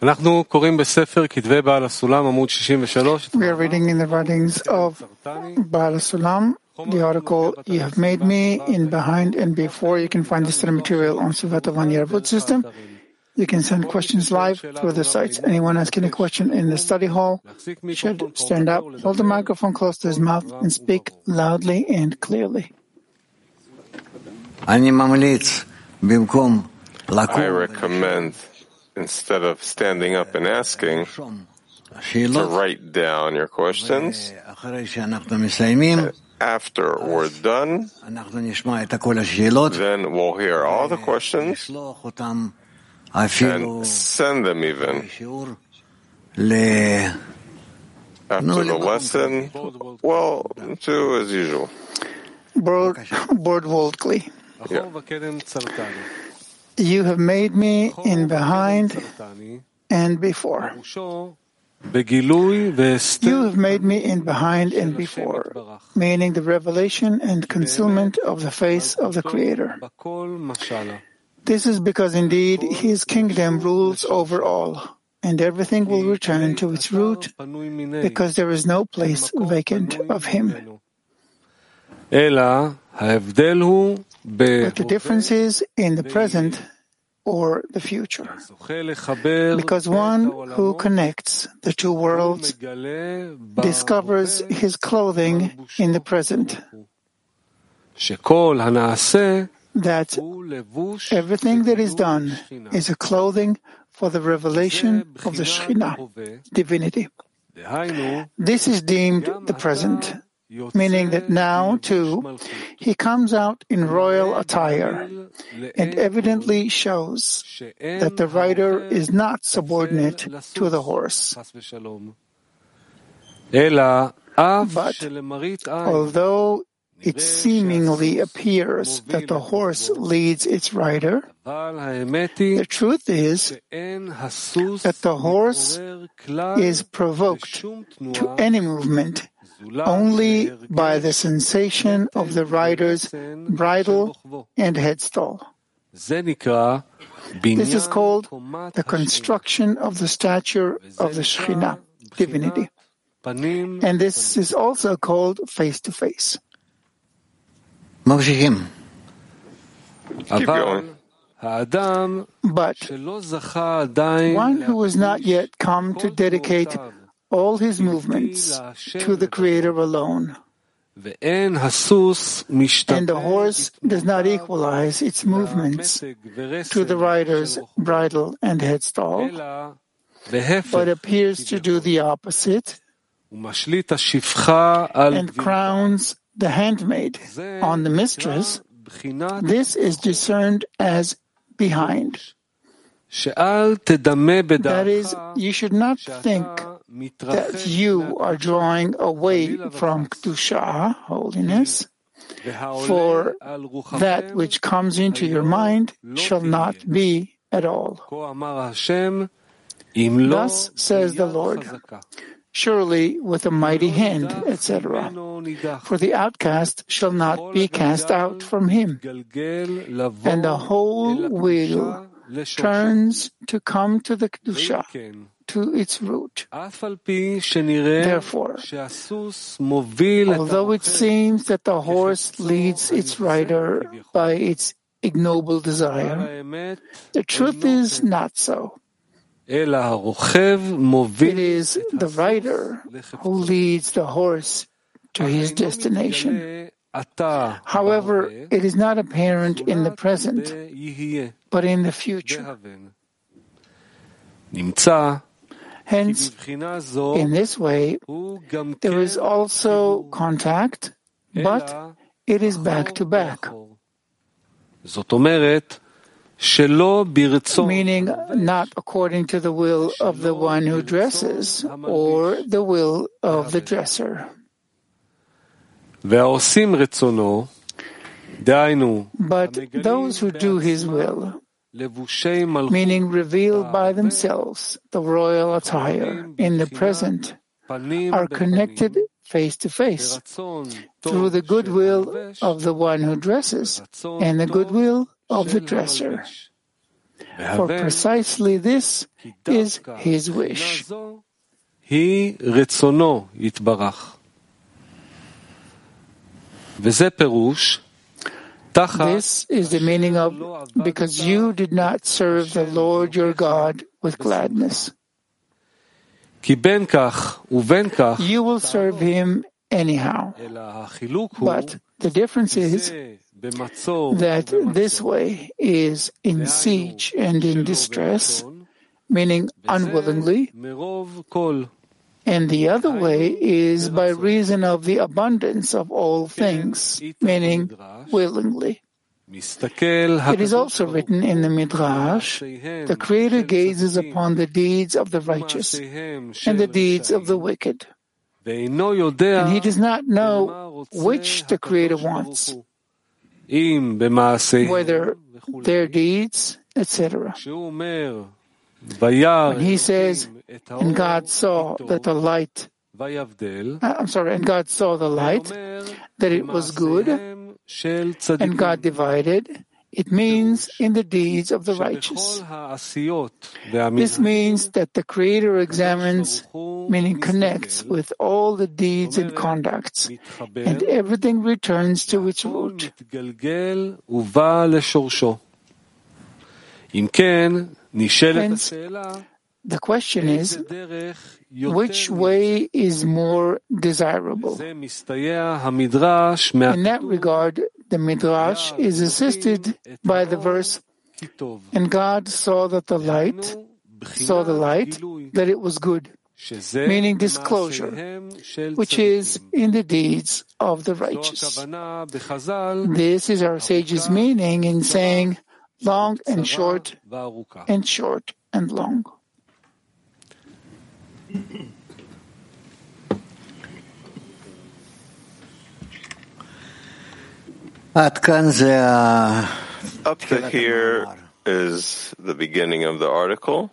We are reading in the writings of Baal Sulam, the article You Have Made Me in Behind and Before. You can find this study material on Suvatavan Yeravut system. You can send questions live through the sites. Anyone asking a question in the study hall should stand up, hold the microphone close to his mouth, and speak loudly and clearly. I recommend, instead of standing up and asking, to write down your questions. After we're done, then we'll hear all the questions and send them even. After the lesson, well, do as usual. Board, board boldly. Yeah. You have made me in behind and before. You have made me in behind and before, meaning the revelation and concealment of the face of the Creator. This is because indeed His kingdom rules over all, and everything will return to its root because there is no place vacant of Him. But the difference is in the present or the future. Because one who connects the two worlds discovers his clothing in the present. That everything that is done is a clothing for the revelation of the Shekhinah, divinity. This is deemed the present, meaning that now, too, he comes out in royal attire and evidently shows that the rider is not subordinate to the horse. But although it seemingly appears that the horse leads its rider, the truth is that the horse is provoked to any movement only by the sensation of the rider's bridle and headstall. This is called the construction of the stature of the Shekhinah, divinity. And this is also called face to face. Keep going. But one who has not yet come to dedicate all his movements to the Creator alone, and the horse does not equalize its movements to the rider's bridle and headstall, but appears to do the opposite and crowns the handmaid on the mistress, this is discerned as behind. That is, you should not think that you are drawing away from Kedusha, holiness, for that which comes into your mind shall not be at all. Thus says the Lord, surely with a mighty hand, etc. For the outcast shall not be cast out from him, and the whole wheel turns to come to the Kedusha, to its root. Therefore, although it seems that the horse leads its rider by its ignoble desire, the truth is not so. It is the rider who leads the horse to his destination. However, it is not apparent in the present, but in the future. Hence, in this way, there is also contact, but it is back to back. Meaning not according to the will of the one who dresses or the will of the dresser. But those who do his will, meaning reveal by themselves the royal attire in the present, are connected face to face through the goodwill of the one who dresses and the goodwill of the dresser. for precisely this is his wish. This is the meaning of because you did not serve the Lord your God with gladness. You will serve him anyhow. But the difference is that this way is in siege and in distress, meaning unwillingly, and the other way is by reason of the abundance of all things, meaning willingly. It is also written in the Midrash, the Creator gazes upon the deeds of the righteous and the deeds of the wicked. And he does not know which the Creator wants, whether their deeds, etc. When he says, and God saw that the light, uh, I'm sorry, and God saw the light, that it was good, and God divided, it means in the deeds of the righteous. This means that the Creator examines, meaning connects with all the deeds and conducts, and everything returns to its root. Hence, the question is, which way is more desirable? In that regard, the Midrash is assisted by the verse, and God saw that the light, saw the light, that it was good, meaning disclosure, which is in the deeds of the righteous. This is our sage's meaning in saying, long and short, and short and long. Up to here is the beginning of the article.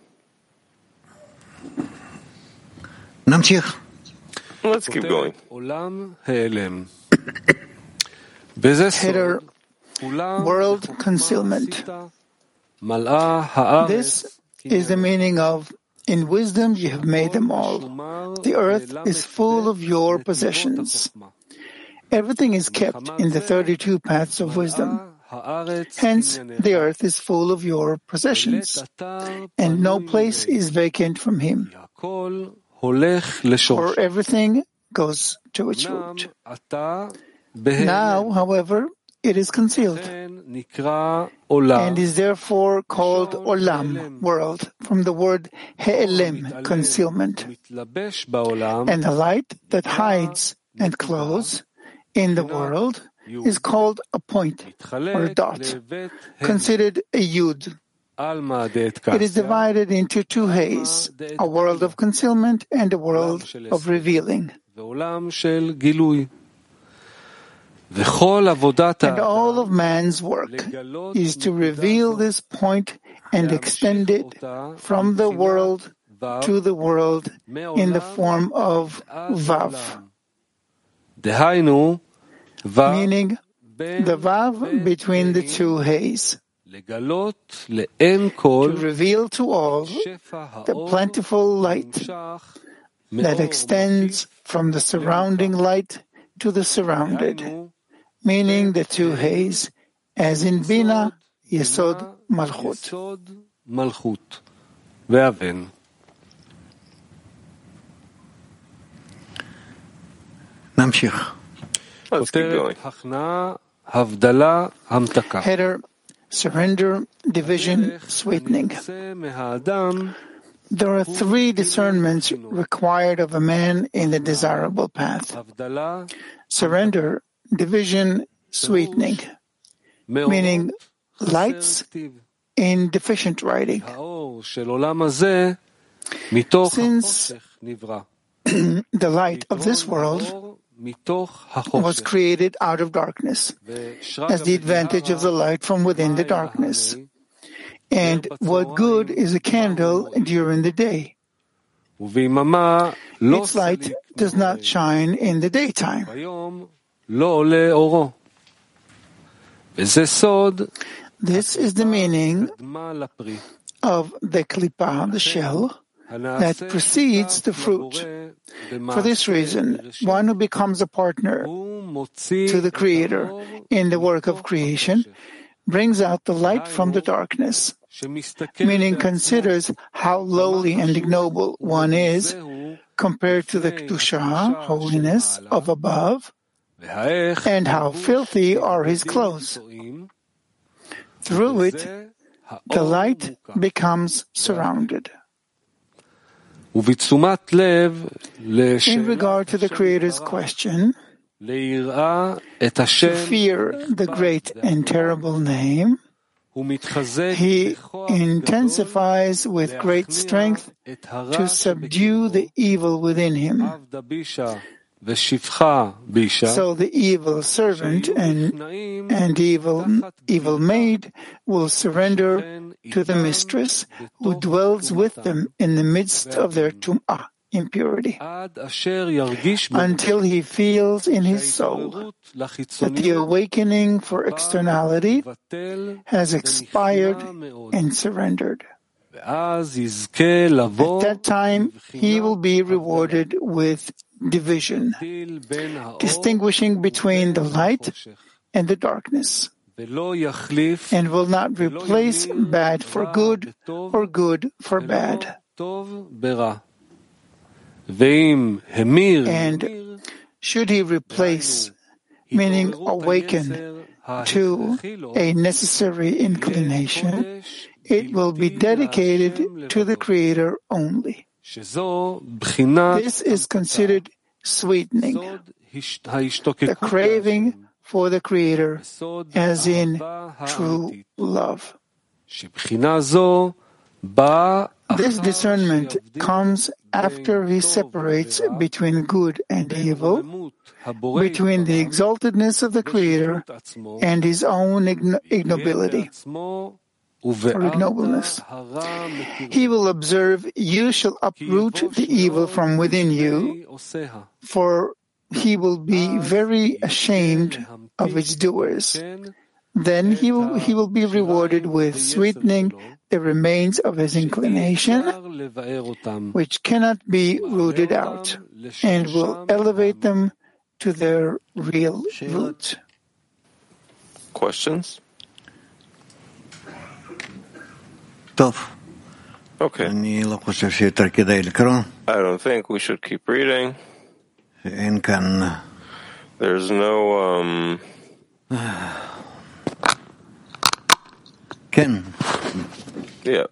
Let's keep going. Header World Concealment. This is the meaning of in wisdom you have made them all. The earth is full of your possessions. Everything is kept in the 32 paths of wisdom. Hence, the earth is full of your possessions, and no place is vacant from him. For everything goes to its root. Now, however, it is concealed. And is therefore called olam, world, from the word he'elim, concealment. And the light that hides and clothes in the world is called a point or a dot, considered a yud. It is divided into two hays, a world of concealment and a world of revealing. And all of man's work is to reveal this point and extend it from the world to the world in the form of Vav. Meaning the Vav between the two hays. To reveal to all the plentiful light that extends from the surrounding light to the surrounded meaning the two hays, as in Bina, Yesod, Malchut. Ve'aven. Namshich. Let's keep going. Header, surrender, division, sweetening. There are three discernments required of a man in the desirable path. Surrender division sweetening, meaning lights in deficient writing. Since the light of this world was created out of darkness, as the advantage of the light from within the darkness. And what good is a candle during the day? Its light does not shine in the daytime. This is the meaning of the klipa, the shell, that precedes the fruit. For this reason, one who becomes a partner to the Creator in the work of creation brings out the light from the darkness, meaning considers how lowly and ignoble one is compared to the Kedusha, holiness of above, and how filthy are his clothes. Through it, the light becomes surrounded. In regard to the Creator's question, to fear the great and terrible name, he intensifies with great strength to subdue the evil within him. So the evil servant and, and evil, evil maid will surrender to the mistress who dwells with them in the midst of their tum'ah, impurity, until he feels in his soul that the awakening for externality has expired and surrendered. At that time, he will be rewarded with division, distinguishing between the light and the darkness, and will not replace bad for good or good for bad. And should he replace, meaning awaken to a necessary inclination, it will be dedicated to the Creator only. This is considered sweetening, the craving for the Creator, as in true love. This discernment comes after he separates between good and evil, between the exaltedness of the Creator and his own ignobility or ignobleness. He will observe, You shall uproot the evil from within you, for he will be very ashamed of its doers. Then he will, he will be rewarded with sweetening the remains of his inclination, which cannot be rooted out, and will elevate them to their real root. Questions? Okay. I don't think we should keep reading. There's no, um... Yeah.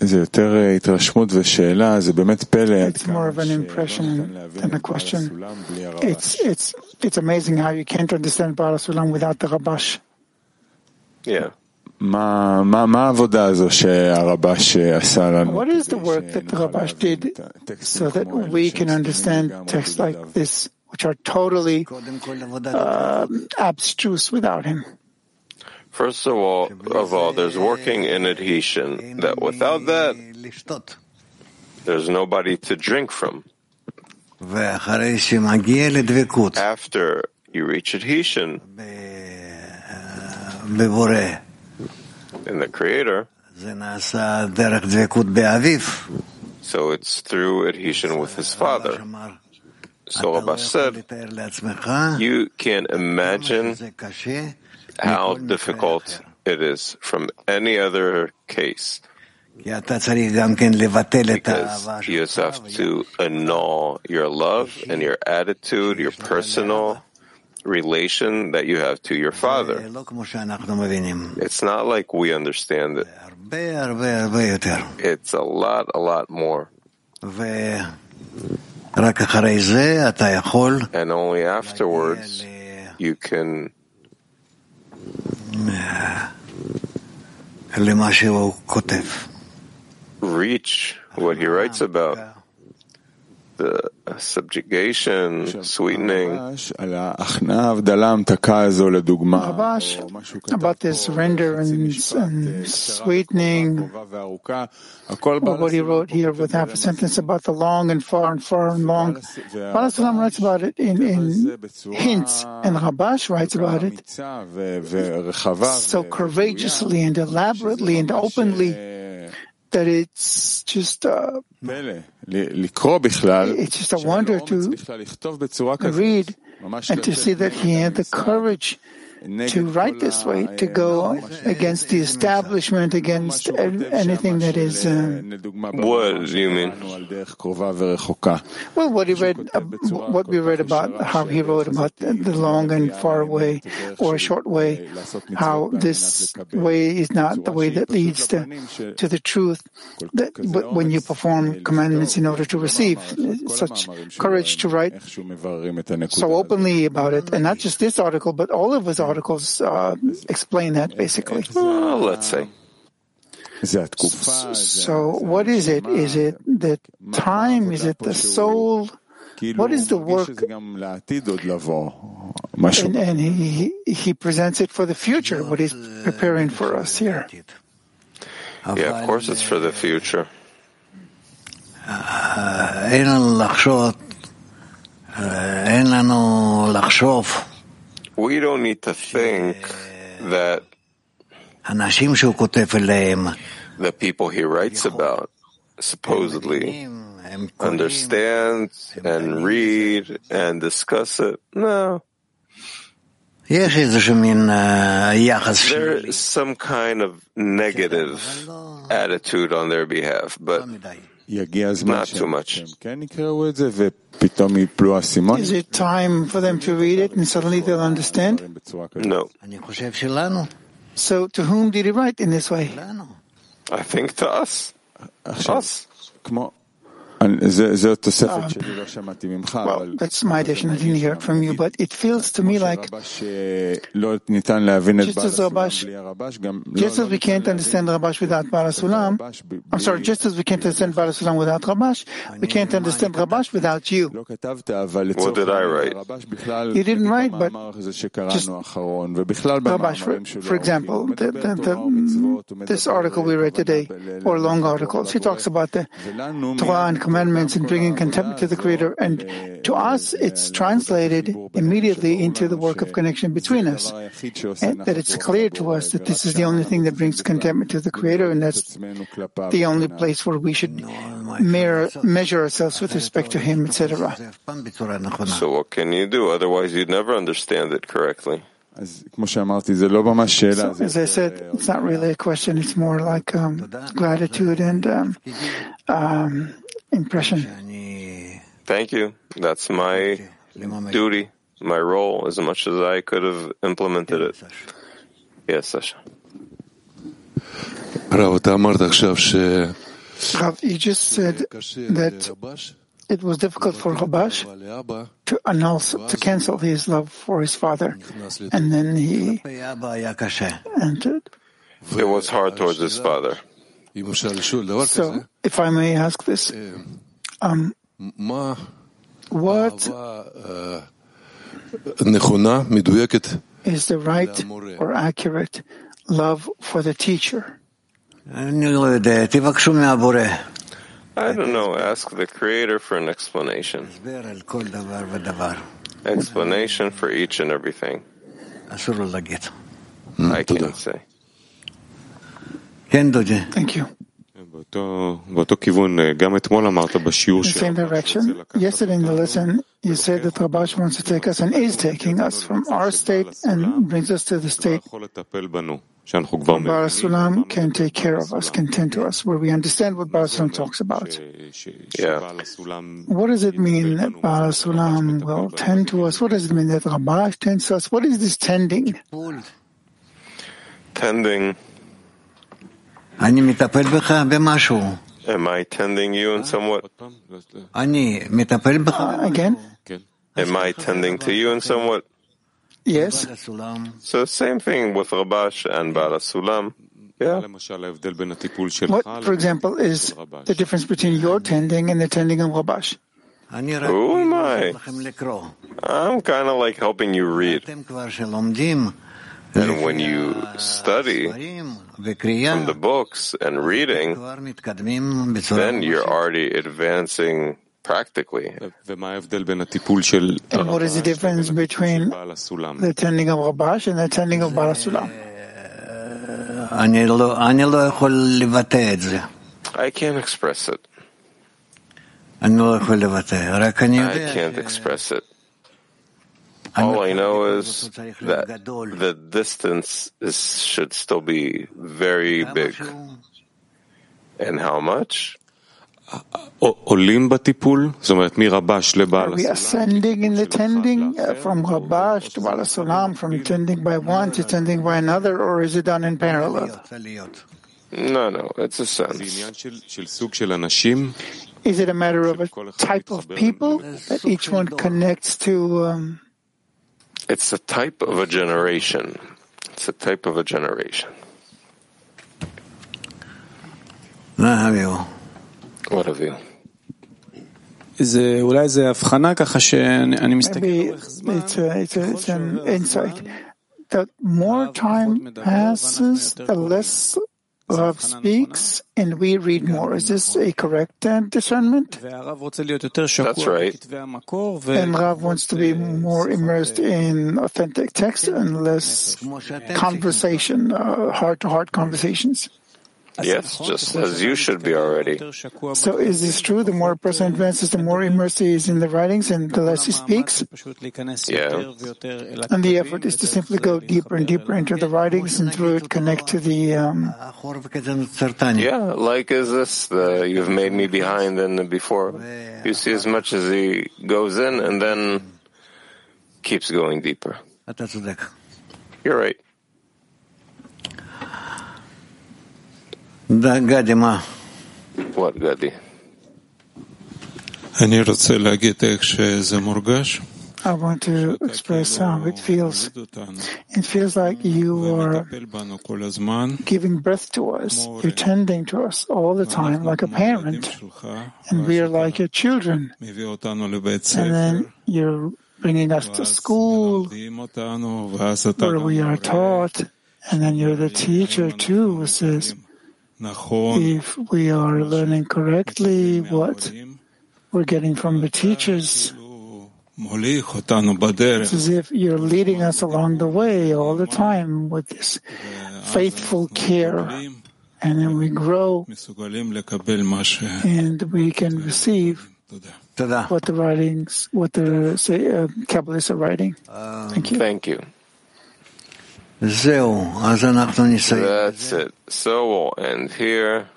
זה יותר התרשמות ושאלה, זה באמת פלא. It's more of an impression than a question. It's, it's, it's amazing how you can't understand Baal Sulam without the Rabash. Yeah. What is the work that the Rabash did so that we can understand texts like this, which are totally uh, abstruse without him? First of all, of all, there's working in adhesion. That without that, there's nobody to drink from. After you reach adhesion, in the Creator, so it's through adhesion with his Father. So Abba said, you can't imagine how difficult it is from any other case. Because you just have to annul your love and your attitude, your personal relation that you have to your father. It's not like we understand it. It's a lot, a lot more. And only afterwards you can reach what he writes about. The uh, subjugation, sweetening. Rabash, about this render and, and sweetening, or what he wrote here with half a sentence about the long and far and far and long. Baal HaSulam writes about it in, in hints, and Rabash writes about it so courageously and elaborately and openly that it's just uh, it's just a wonder to read and to see that he had the courage to write this way, to go against the establishment, against anything that is. Uh, what do you mean? Well, what he read, uh, what we read about how he wrote about the long and far way or short way, how this way is not the way that leads to, to the truth. That when you perform commandments in order to receive, such courage to write so openly about it, and not just this article, but all of his articles uh, explain that basically. Well, let's say. So, what is it? Is it the time? Is it the soul? What is the work? And, and he, he presents it for the future, what he's preparing for us here. Yeah, of course it's for the future. We don't need to think that the people he writes about supposedly understand and read and discuss it. No. There is some kind of negative attitude on their behalf, but not too much. Is it time for them to read it and suddenly they'll understand? No. So to whom did he write in this way? I think to us. Us. Well, that's my addition. I didn't hear it from you, but it feels to me like just as Rabash, just as we can't understand Rabash without Baal HaSulam, I'm sorry, just as we can't understand Baal HaSulam without Rabash, we can't understand Rabash without you. What did I write? You didn't write, but just Rabash, for, for example, the, the, the, this article we read today, or long articles, he talks about the Torah and commandments and bringing contentment to the Creator. And to us, it's translated immediately into the work of connection between us. And that it's clear to us that this is the only thing that brings contentment to the Creator, and that's the only place where we should mirror, measure ourselves with respect to Him, etc. So what can you do? Otherwise, you'd never understand it correctly. So, as I said, it's not really a question. It's more like um, gratitude and um, um, impression. Thank you. That's my duty, my role, as much as I could have implemented it. Yes, Sasha. Rav, you just said that it was difficult for Rabash to announce, to cancel his love for his father, and then he entered. It was hard towards his father. So, if I may ask this, um, what is the right or accurate love for the teacher? I don't know. Ask the Creator for an explanation. Explanation for each and everything. I can't say. Thank you. In the same direction, yesterday in the lesson, you said that Rabash wants to take us and is taking us from our state and brings us to the state where Baal HaSulam can take care of us, can tend to us, where we understand what Baal HaSulam talks about. Yeah. What does it mean that Baal HaSulam will tend to us? What does it mean that Rabash tends to us? What is this tending? Tending Am I tending you in somewhat? Uh, again? Am I tending to you in somewhat? Yes. So same thing with Rabash and Baal HaSulam. Yeah. What, for example, is the difference between your tending and the tending of Rabash? Who am I? I'm kind of like helping you read. And when you study from the books and reading, then you're already advancing practically. And what is the difference between the tending of Rabash and the tending of Baal Sulam? I can't express it. I can't express it. All I know is that the distance is, should still be very big. And how much? Are we ascending in the tending uh, from Rabash to Baal Sulam, from tending by one to tending by another, or is it done in parallel? No, no, it's a sense. Is it a matter of a type of people that each one connects to? Um... It's a type of a generation. It's a type of a generation. What have you? What have you? זה אולי איזה הבחנה ככה שאני מסתכל. It's, a, it's, a, it's an insight. The more time passes, the less Rav speaks and we read more. Is this a correct uh, discernment? That's right. And Rav wants to be more immersed in authentic text and less conversation, uh, heart-to-heart conversations. Yes, just as you should be already. So is this true? The more a person advances, the more immersed he is in the writings and the less he speaks? Yeah. And the effort is to simply go deeper and deeper into the writings and through it connect to the... Um... Yeah, like is this, the, you've made me behind and before. You see as much as he goes in and then keeps going deeper. You're right. What, Gadi? I want to express how it feels. It feels like you are giving birth to us. You're tending to us all the time like a parent. And we are like your children. And then you're bringing us to school where we are taught. And then you're the teacher too, who says, if we are learning correctly what we're getting from the teachers, it's as if you're leading us along the way all the time with this faithful care. And then we grow and we can receive what the writings, what the say, uh, Kabbalists are writing. Thank you. Thank you. That's it. So we'll end here.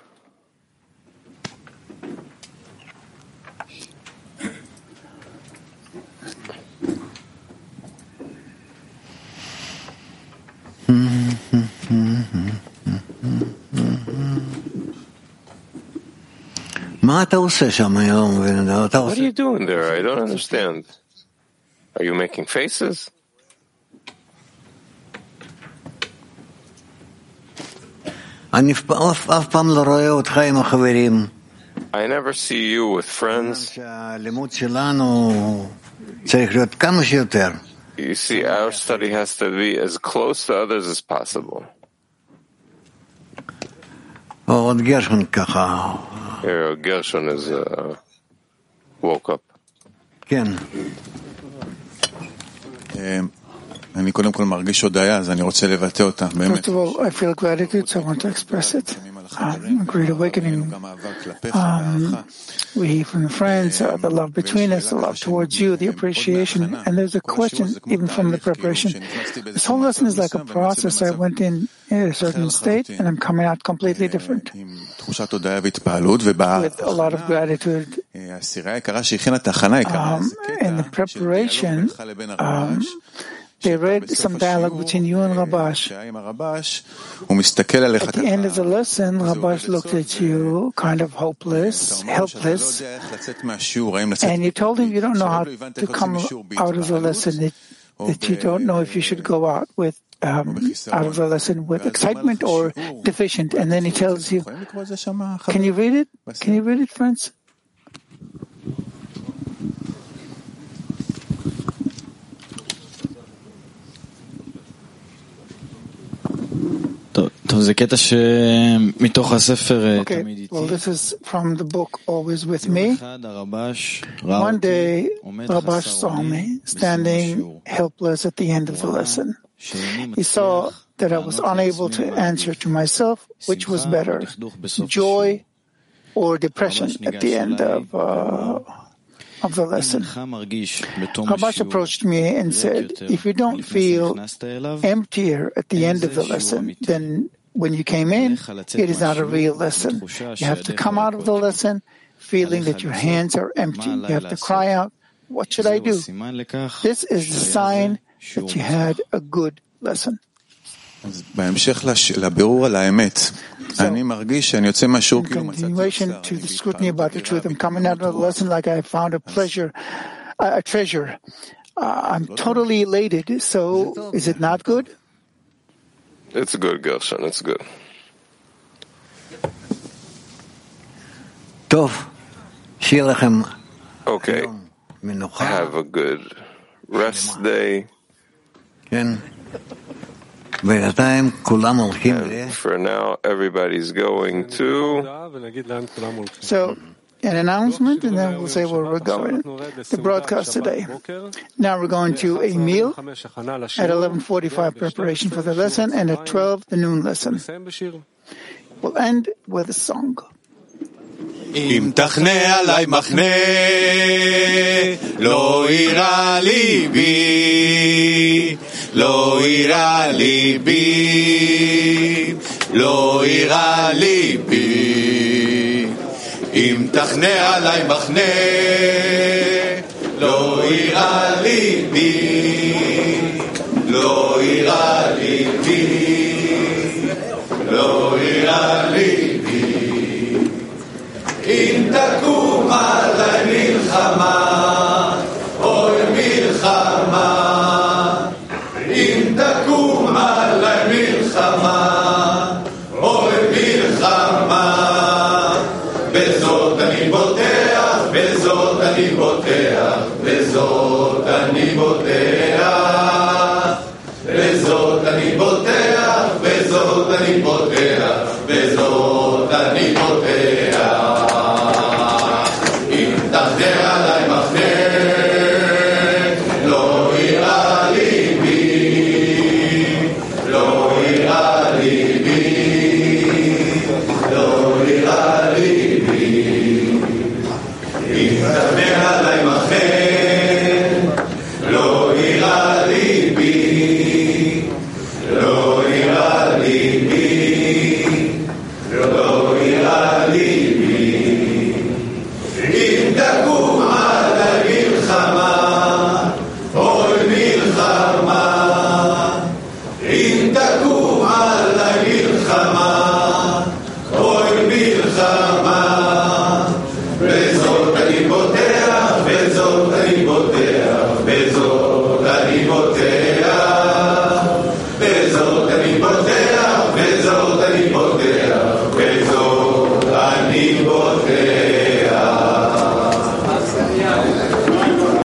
What are you doing there? I don't understand. Are you making faces? I never see you with friends. You see, our study has to be as close to others as possible. Here, Gershon is uh, woke up. אני קודם כל מרגיש הודיה, אז אני רוצה לבטא אותה, באמת. First of all, I feel gratitude, so I want to express it. Um, a great awakening. Um, we hear from the friends, uh, the love between us, the love towards you, the appreciation. And there's a question, even from the preparation. This whole lesson is like a process. I went in in a certain state, and I'm coming out completely different. With a lot of gratitude. Um, in the preparation, um, they read some dialogue between you and Rabash. At the end of the lesson, Rabash looked at you kind of hopeless, helpless, and you told him you don't know how to come out of the lesson, that, that you don't know if you should go out with um, out of the lesson with excitement or deficient. And then he tells you, can you read it? Can you read it, friends? Okay, well, this is from the book Always With Me. One day, Rabash saw me standing helpless at the end of the lesson. He saw that I was unable to answer to myself which was better, joy or depression at the end of. Uh, of the lesson. Rabash approached me and said, if you don't feel emptier at the end of the lesson, then when you came in, it is not a real lesson. You have to come out of the lesson feeling that your hands are empty. You have to cry out, what should I do? This is the sign that you had a good lesson. בהמשך לבירור על האמת, אני מרגיש שאני יוצא מהשיעור כאילו מצאתי... to the scrutiny about the truth, I'm coming out of the lesson like I found a pleasure, a treasure. Uh, I'm totally elated, so is it not good? It's a good, Gershon, it's good. Okay. Have a good rest day. And for now, everybody's going to. So, an announcement, and then we'll say where we're going. The broadcast today. Now we're going to a meal at 11:45, preparation for the lesson, and at 12, the noon lesson. We'll end with a song. אם תחנה עלי מחנה, לא יירא ליבי, לא יירא ליבי, לא יירא ליבי. אם תחנה עלי מחנה, לא יירא ליבי,